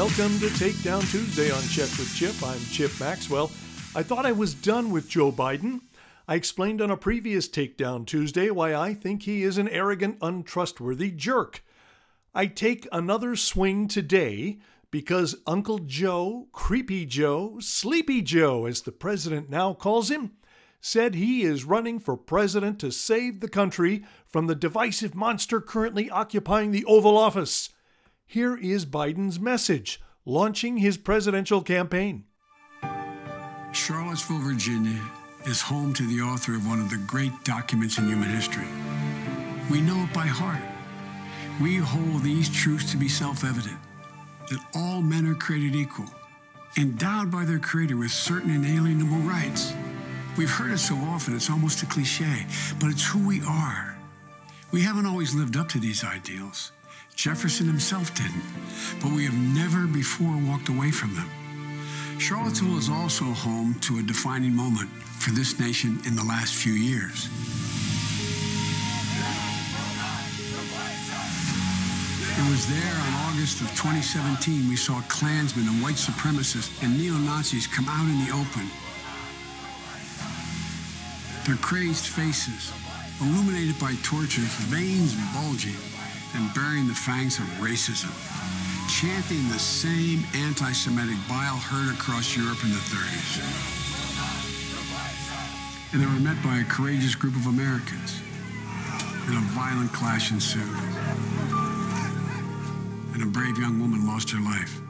Welcome to Takedown Tuesday on Check with Chip. I'm Chip Maxwell. I thought I was done with Joe Biden. I explained on a previous Takedown Tuesday why I think he is an arrogant, untrustworthy jerk. I take another swing today because Uncle Joe, Creepy Joe, Sleepy Joe, as the president now calls him, said he is running for president to save the country from the divisive monster currently occupying the Oval Office. Here is Biden's message launching his presidential campaign. Charlottesville, Virginia is home to the author of one of the great documents in human history. We know it by heart. We hold these truths to be self evident that all men are created equal, endowed by their Creator with certain inalienable rights. We've heard it so often, it's almost a cliche, but it's who we are. We haven't always lived up to these ideals. Jefferson himself didn't, but we have never before walked away from them. Charlottesville is also home to a defining moment for this nation in the last few years. It was there on August of 2017 we saw Klansmen and white supremacists and neo-Nazis come out in the open. Their crazed faces, illuminated by torches, veins bulging and bearing the fangs of racism, chanting the same anti-Semitic bile heard across Europe in the 30s. And they were met by a courageous group of Americans. And a violent clash ensued and a brave young woman lost her life.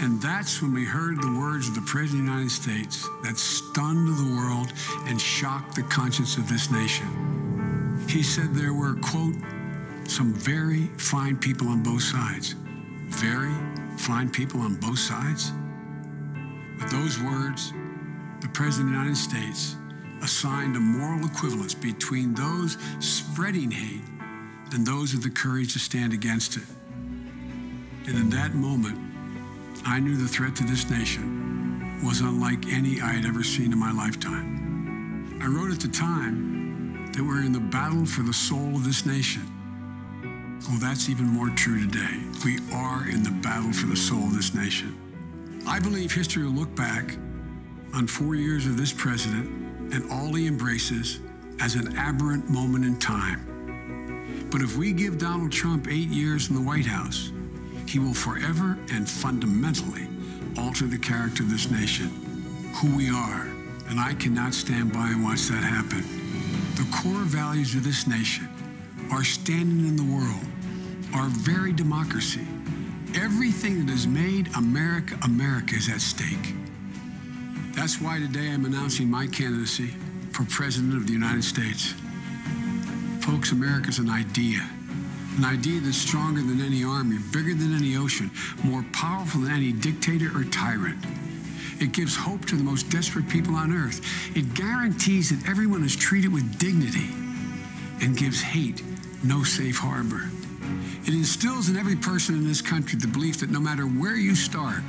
And that's when we heard the words of the President of the United States that stunned the world and shocked the conscience of this nation. He said there were, quote, some very fine people on both sides. Very fine people on both sides? With those words, the President of the United States assigned a moral equivalence between those spreading hate and those with the courage to stand against it. And in that moment, I knew the threat to this nation was unlike any I had ever seen in my lifetime. I wrote at the time that we're in the battle for the soul of this nation. Well, that's even more true today. We are in the battle for the soul of this nation. I believe history will look back on four years of this president and all he embraces as an aberrant moment in time. But if we give Donald Trump eight years in the White House, he will forever and fundamentally alter the character of this nation, who we are. And I cannot stand by and watch that happen. The core values of this nation, are standing in the world, our very democracy, everything that has made America America is at stake. That's why today I'm announcing my candidacy for President of the United States. Folks, America's an idea. An idea that's stronger than any army, bigger than any ocean, more powerful than any dictator or tyrant. It gives hope to the most desperate people on earth. It guarantees that everyone is treated with dignity and gives hate no safe harbor. It instills in every person in this country the belief that no matter where you start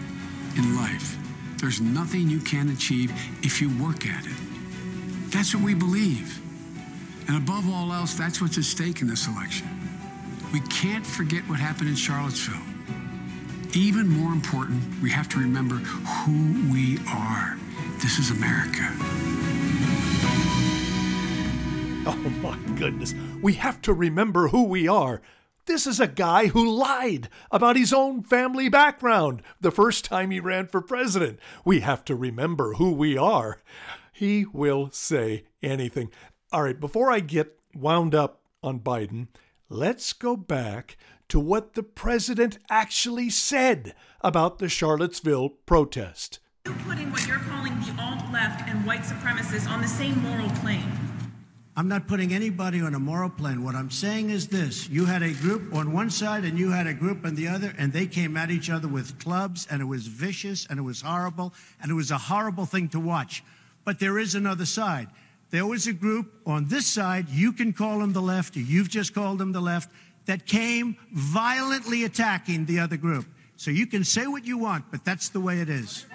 in life, there's nothing you can't achieve if you work at it. That's what we believe. And above all else, that's what's at stake in this election. We can't forget what happened in Charlottesville. Even more important, we have to remember who we are. This is America. Oh my goodness. We have to remember who we are. This is a guy who lied about his own family background the first time he ran for president. We have to remember who we are. He will say anything. All right, before I get wound up on Biden, let's go back to what the president actually said about the Charlottesville protest. You're putting what you're calling the alt left and white supremacists on the same moral plane. I'm not putting anybody on a moral plane. What I'm saying is this you had a group on one side and you had a group on the other, and they came at each other with clubs, and it was vicious and it was horrible, and it was a horrible thing to watch. But there is another side. There was a group on this side, you can call them the left, you've just called them the left, that came violently attacking the other group. So you can say what you want, but that's the way it is.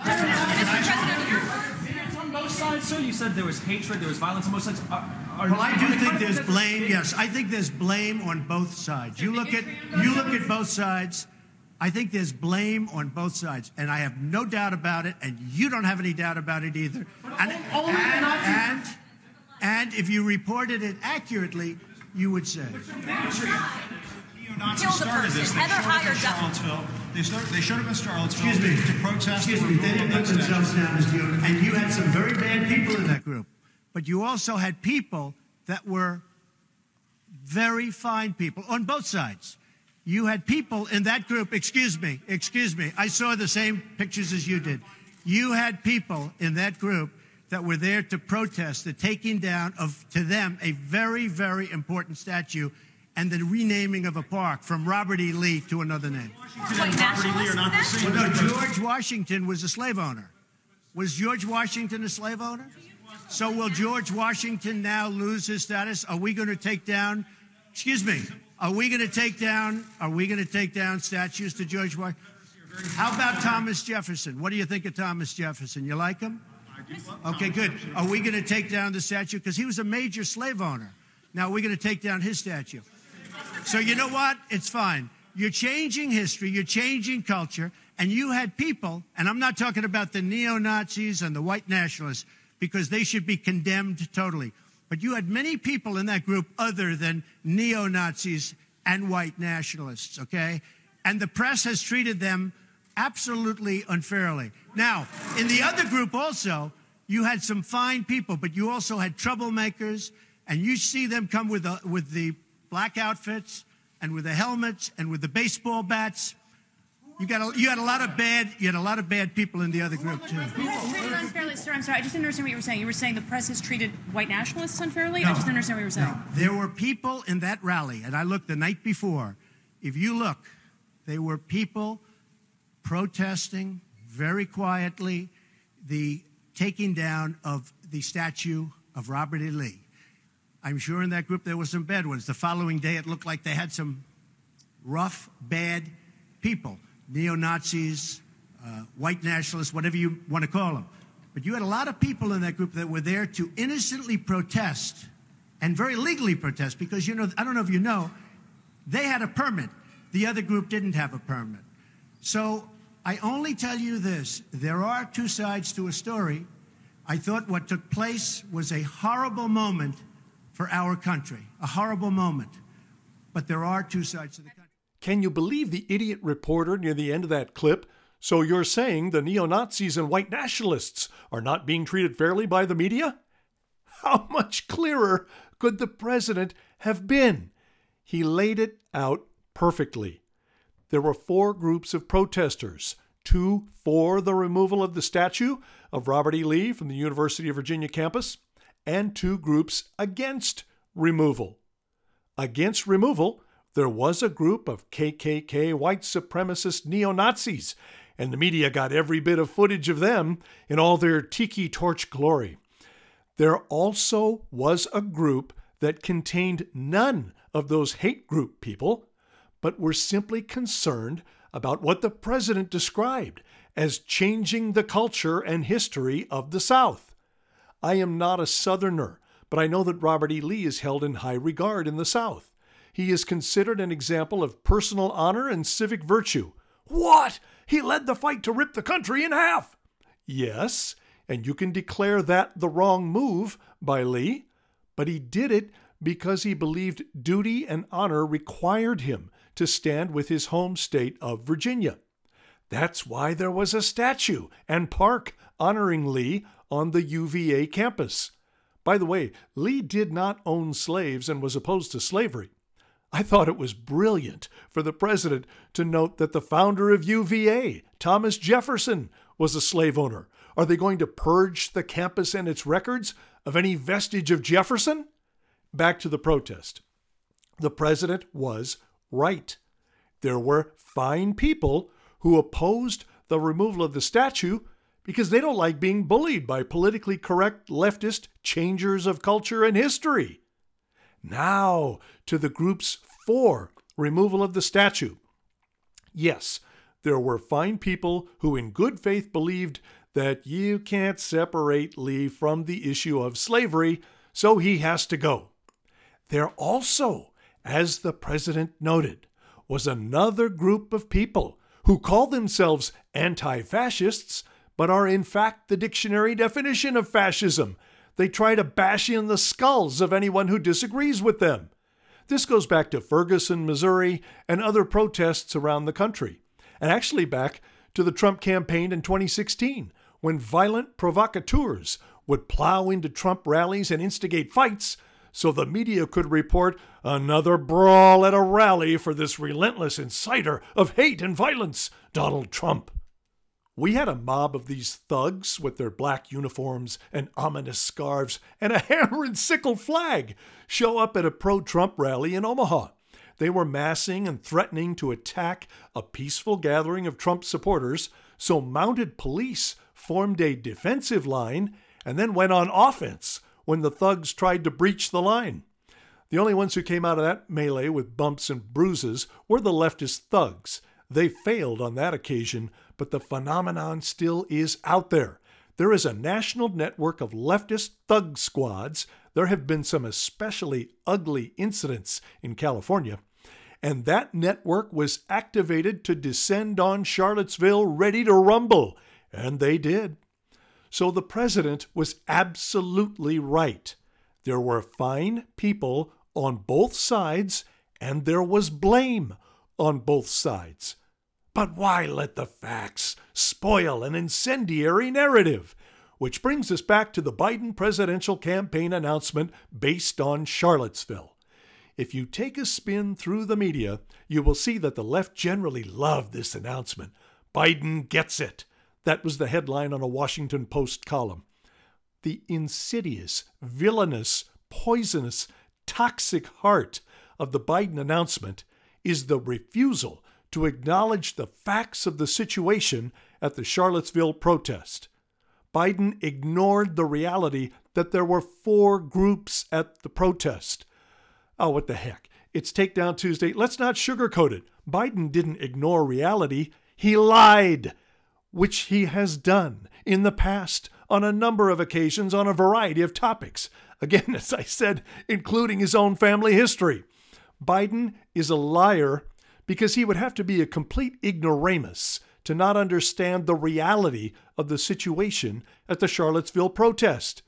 on both sides, sir. You said there was hatred, there was violence on both sides. Are, are, Well, I do think there's blame. Yes, I think there's blame on both sides. You look at you look at both sides. I think there's blame on both sides, and I have no doubt about it, and you don't have any doubt about it either. And, only and, and, and if you reported it accurately, you would say. Neo-Nazis Kill the started this. They Heather showed up in Charlottesville. They, started, they showed up in Charlottesville Excuse me. to protest Excuse me. They didn't put themselves down as the And you had some very bad people in that group. But you also had people that were very fine people on both sides. You had people in that group, excuse me, excuse me. I saw the same pictures as you did. You had people in that group that were there to protest the taking down of, to them, a very, very important statue and the renaming of a park from Robert E. Lee to another name. Robert E. Lee are not the nationalists same. Well, no, George Washington was a slave owner. Was George Washington a slave owner? So will George Washington now lose his status? Are we going to take down? Excuse me. Are we going to take down? Are we going to take down statues to George Washington? How about Thomas Jefferson? What do you think of Thomas Jefferson? You like him? Okay, good. Are we going to take down the statue because he was a major slave owner? Now we're going to take down his statue. So you know what? It's fine. You're changing history, you're changing culture, and you had people, and I'm not talking about the neo Nazis and the white nationalists, because they should be condemned totally. But you had many people in that group other than neo Nazis and white nationalists, okay? And the press has treated them absolutely unfairly. Now, in the other group also, you had some fine people, but you also had troublemakers, and you see them come with the, with the black outfits and with the helmets and with the baseball bats. You got a, you had a lot of bad you had a lot of bad people in the other group too. Sir. I'm sorry. I just didn't understand what you were saying. You were saying the press has treated white nationalists unfairly. I just didn't understand what you were saying. No, there were people in that rally, and I looked the night before. If you look, there were people protesting very quietly the taking down of the statue of Robert E. Lee. I'm sure in that group there were some bad ones. The following day, it looked like they had some rough, bad people, neo Nazis, uh, white nationalists, whatever you want to call them. But you had a lot of people in that group that were there to innocently protest and very legally protest because, you know, I don't know if you know, they had a permit. The other group didn't have a permit. So I only tell you this there are two sides to a story. I thought what took place was a horrible moment for our country, a horrible moment. But there are two sides to the country. Can you believe the idiot reporter near the end of that clip? So you're saying the neo Nazis and white nationalists are not being treated fairly by the media? How much clearer could the president have been? He laid it out perfectly. There were four groups of protesters two for the removal of the statue of Robert E. Lee from the University of Virginia campus, and two groups against removal. Against removal, there was a group of KKK white supremacist neo Nazis, and the media got every bit of footage of them in all their tiki torch glory. There also was a group that contained none of those hate group people, but were simply concerned about what the president described as changing the culture and history of the South. I am not a Southerner, but I know that Robert E. Lee is held in high regard in the South. He is considered an example of personal honor and civic virtue. What? He led the fight to rip the country in half. Yes, and you can declare that the wrong move by Lee, but he did it because he believed duty and honor required him to stand with his home state of Virginia. That's why there was a statue and park honoring Lee on the UVA campus. By the way, Lee did not own slaves and was opposed to slavery. I thought it was brilliant for the president to note that the founder of UVA, Thomas Jefferson, was a slave owner. Are they going to purge the campus and its records of any vestige of Jefferson? Back to the protest. The president was right. There were fine people who opposed the removal of the statue because they don't like being bullied by politically correct leftist changers of culture and history. Now to the groups for removal of the statue. Yes, there were fine people who, in good faith, believed that you can't separate Lee from the issue of slavery, so he has to go. There also, as the president noted, was another group of people who call themselves anti fascists, but are in fact the dictionary definition of fascism. They try to bash in the skulls of anyone who disagrees with them. This goes back to Ferguson, Missouri, and other protests around the country, and actually back to the Trump campaign in 2016, when violent provocateurs would plow into Trump rallies and instigate fights so the media could report another brawl at a rally for this relentless inciter of hate and violence, Donald Trump. We had a mob of these thugs with their black uniforms and ominous scarves and a hammer and sickle flag show up at a pro Trump rally in Omaha. They were massing and threatening to attack a peaceful gathering of Trump supporters, so mounted police formed a defensive line and then went on offense when the thugs tried to breach the line. The only ones who came out of that melee with bumps and bruises were the leftist thugs. They failed on that occasion, but the phenomenon still is out there. There is a national network of leftist thug squads. There have been some especially ugly incidents in California. And that network was activated to descend on Charlottesville ready to rumble. And they did. So the president was absolutely right. There were fine people on both sides, and there was blame on both sides. But why let the facts spoil an incendiary narrative? Which brings us back to the Biden presidential campaign announcement based on Charlottesville. If you take a spin through the media, you will see that the left generally loved this announcement. Biden gets it. That was the headline on a Washington Post column. The insidious, villainous, poisonous, toxic heart of the Biden announcement is the refusal to acknowledge the facts of the situation at the Charlottesville protest. Biden ignored the reality that there were four groups at the protest. Oh, what the heck. It's Takedown Tuesday. Let's not sugarcoat it. Biden didn't ignore reality, he lied, which he has done in the past on a number of occasions on a variety of topics. Again, as I said, including his own family history. Biden is a liar because he would have to be a complete ignoramus to not understand the reality of the situation at the Charlottesville protest.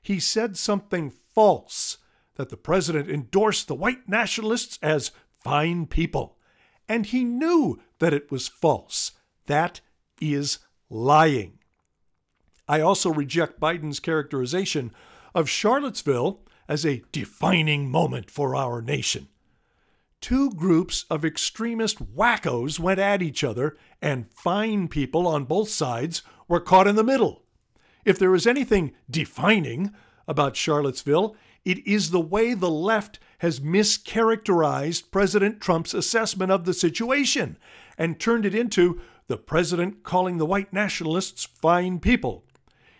He said something false that the president endorsed the white nationalists as fine people, and he knew that it was false. That is lying. I also reject Biden's characterization of Charlottesville as a defining moment for our nation. Two groups of extremist wackos went at each other, and fine people on both sides were caught in the middle. If there is anything defining about Charlottesville, it is the way the left has mischaracterized President Trump's assessment of the situation and turned it into the president calling the white nationalists fine people.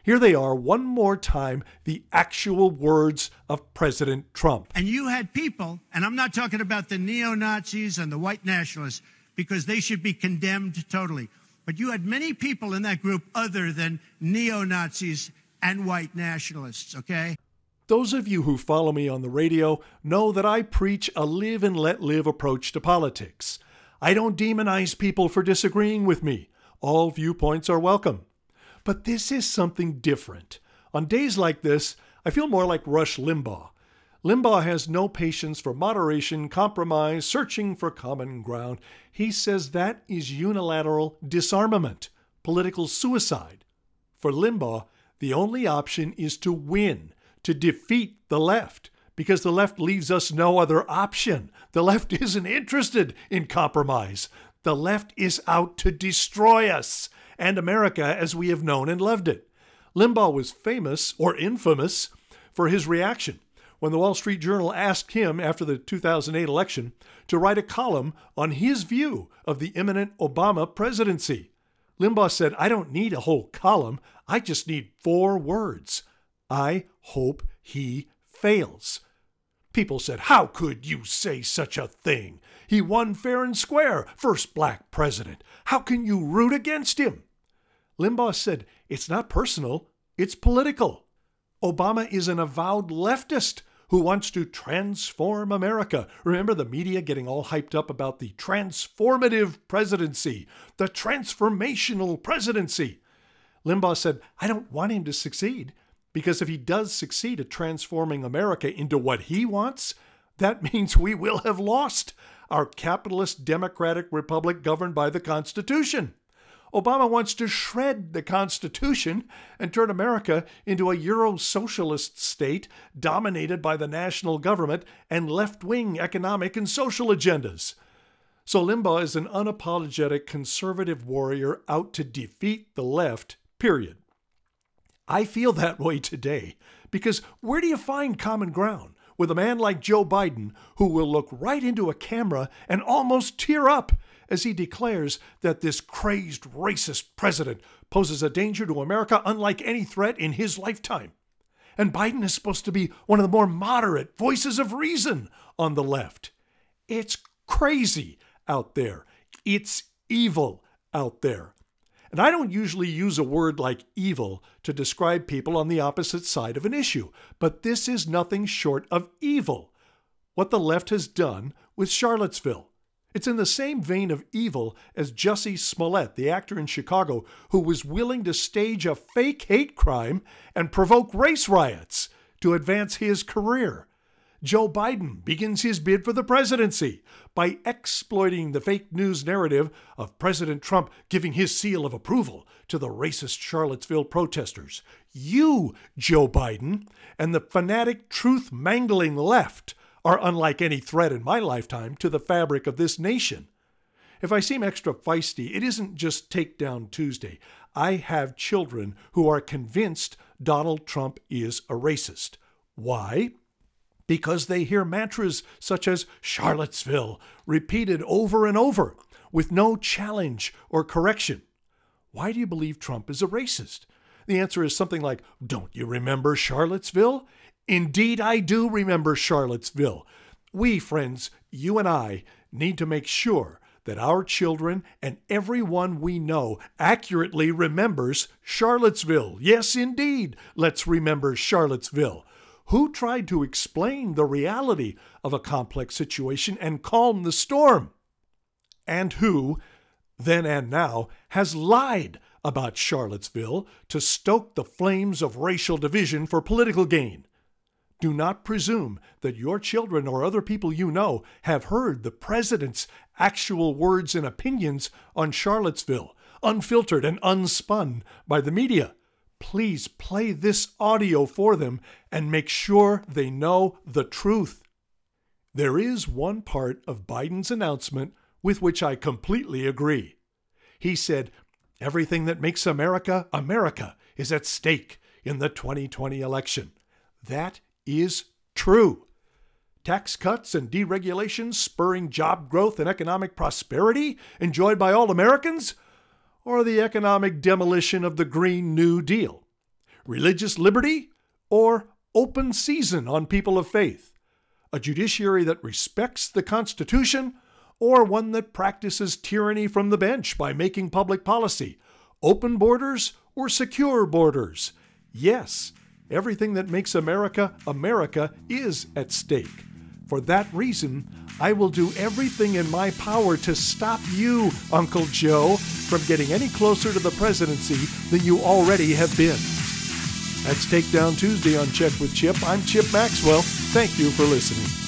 Here they are, one more time, the actual words of President Trump. And you had people, and I'm not talking about the neo Nazis and the white nationalists, because they should be condemned totally. But you had many people in that group other than neo Nazis and white nationalists, okay? Those of you who follow me on the radio know that I preach a live and let live approach to politics. I don't demonize people for disagreeing with me. All viewpoints are welcome. But this is something different. On days like this, I feel more like Rush Limbaugh. Limbaugh has no patience for moderation, compromise, searching for common ground. He says that is unilateral disarmament, political suicide. For Limbaugh, the only option is to win, to defeat the left, because the left leaves us no other option. The left isn't interested in compromise. The left is out to destroy us and America as we have known and loved it. Limbaugh was famous, or infamous, for his reaction when the Wall Street Journal asked him after the 2008 election to write a column on his view of the imminent Obama presidency. Limbaugh said, I don't need a whole column, I just need four words. I hope he fails. People said, How could you say such a thing? He won fair and square, first black president. How can you root against him? Limbaugh said, It's not personal, it's political. Obama is an avowed leftist who wants to transform America. Remember the media getting all hyped up about the transformative presidency, the transformational presidency. Limbaugh said, I don't want him to succeed because if he does succeed at transforming America into what he wants, that means we will have lost our capitalist democratic republic governed by the Constitution. Obama wants to shred the Constitution and turn America into a Euro socialist state dominated by the national government and left wing economic and social agendas. So Limbaugh is an unapologetic conservative warrior out to defeat the left, period. I feel that way today because where do you find common ground with a man like Joe Biden who will look right into a camera and almost tear up as he declares that this crazed racist president poses a danger to America unlike any threat in his lifetime? And Biden is supposed to be one of the more moderate voices of reason on the left. It's crazy out there. It's evil out there. And I don't usually use a word like evil to describe people on the opposite side of an issue, but this is nothing short of evil. What the left has done with Charlottesville. It's in the same vein of evil as Jussie Smollett, the actor in Chicago, who was willing to stage a fake hate crime and provoke race riots to advance his career. Joe Biden begins his bid for the presidency by exploiting the fake news narrative of President Trump giving his seal of approval to the racist Charlottesville protesters. You, Joe Biden, and the fanatic truth mangling left are unlike any threat in my lifetime to the fabric of this nation. If I seem extra feisty, it isn't just Takedown Tuesday. I have children who are convinced Donald Trump is a racist. Why? Because they hear mantras such as Charlottesville repeated over and over with no challenge or correction. Why do you believe Trump is a racist? The answer is something like, Don't you remember Charlottesville? Indeed, I do remember Charlottesville. We, friends, you and I, need to make sure that our children and everyone we know accurately remembers Charlottesville. Yes, indeed, let's remember Charlottesville. Who tried to explain the reality of a complex situation and calm the storm? And who, then and now, has lied about Charlottesville to stoke the flames of racial division for political gain? Do not presume that your children or other people you know have heard the president's actual words and opinions on Charlottesville, unfiltered and unspun by the media. Please play this audio for them and make sure they know the truth. There is one part of Biden's announcement with which I completely agree. He said, Everything that makes America America is at stake in the 2020 election. That is true. Tax cuts and deregulation spurring job growth and economic prosperity enjoyed by all Americans? Or the economic demolition of the Green New Deal? Religious liberty? Or open season on people of faith? A judiciary that respects the Constitution? Or one that practices tyranny from the bench by making public policy? Open borders or secure borders? Yes, Everything that makes America America is at stake. For that reason, I will do everything in my power to stop you, Uncle Joe, from getting any closer to the presidency than you already have been. That's Takedown Tuesday on Check with Chip. I'm Chip Maxwell. Thank you for listening.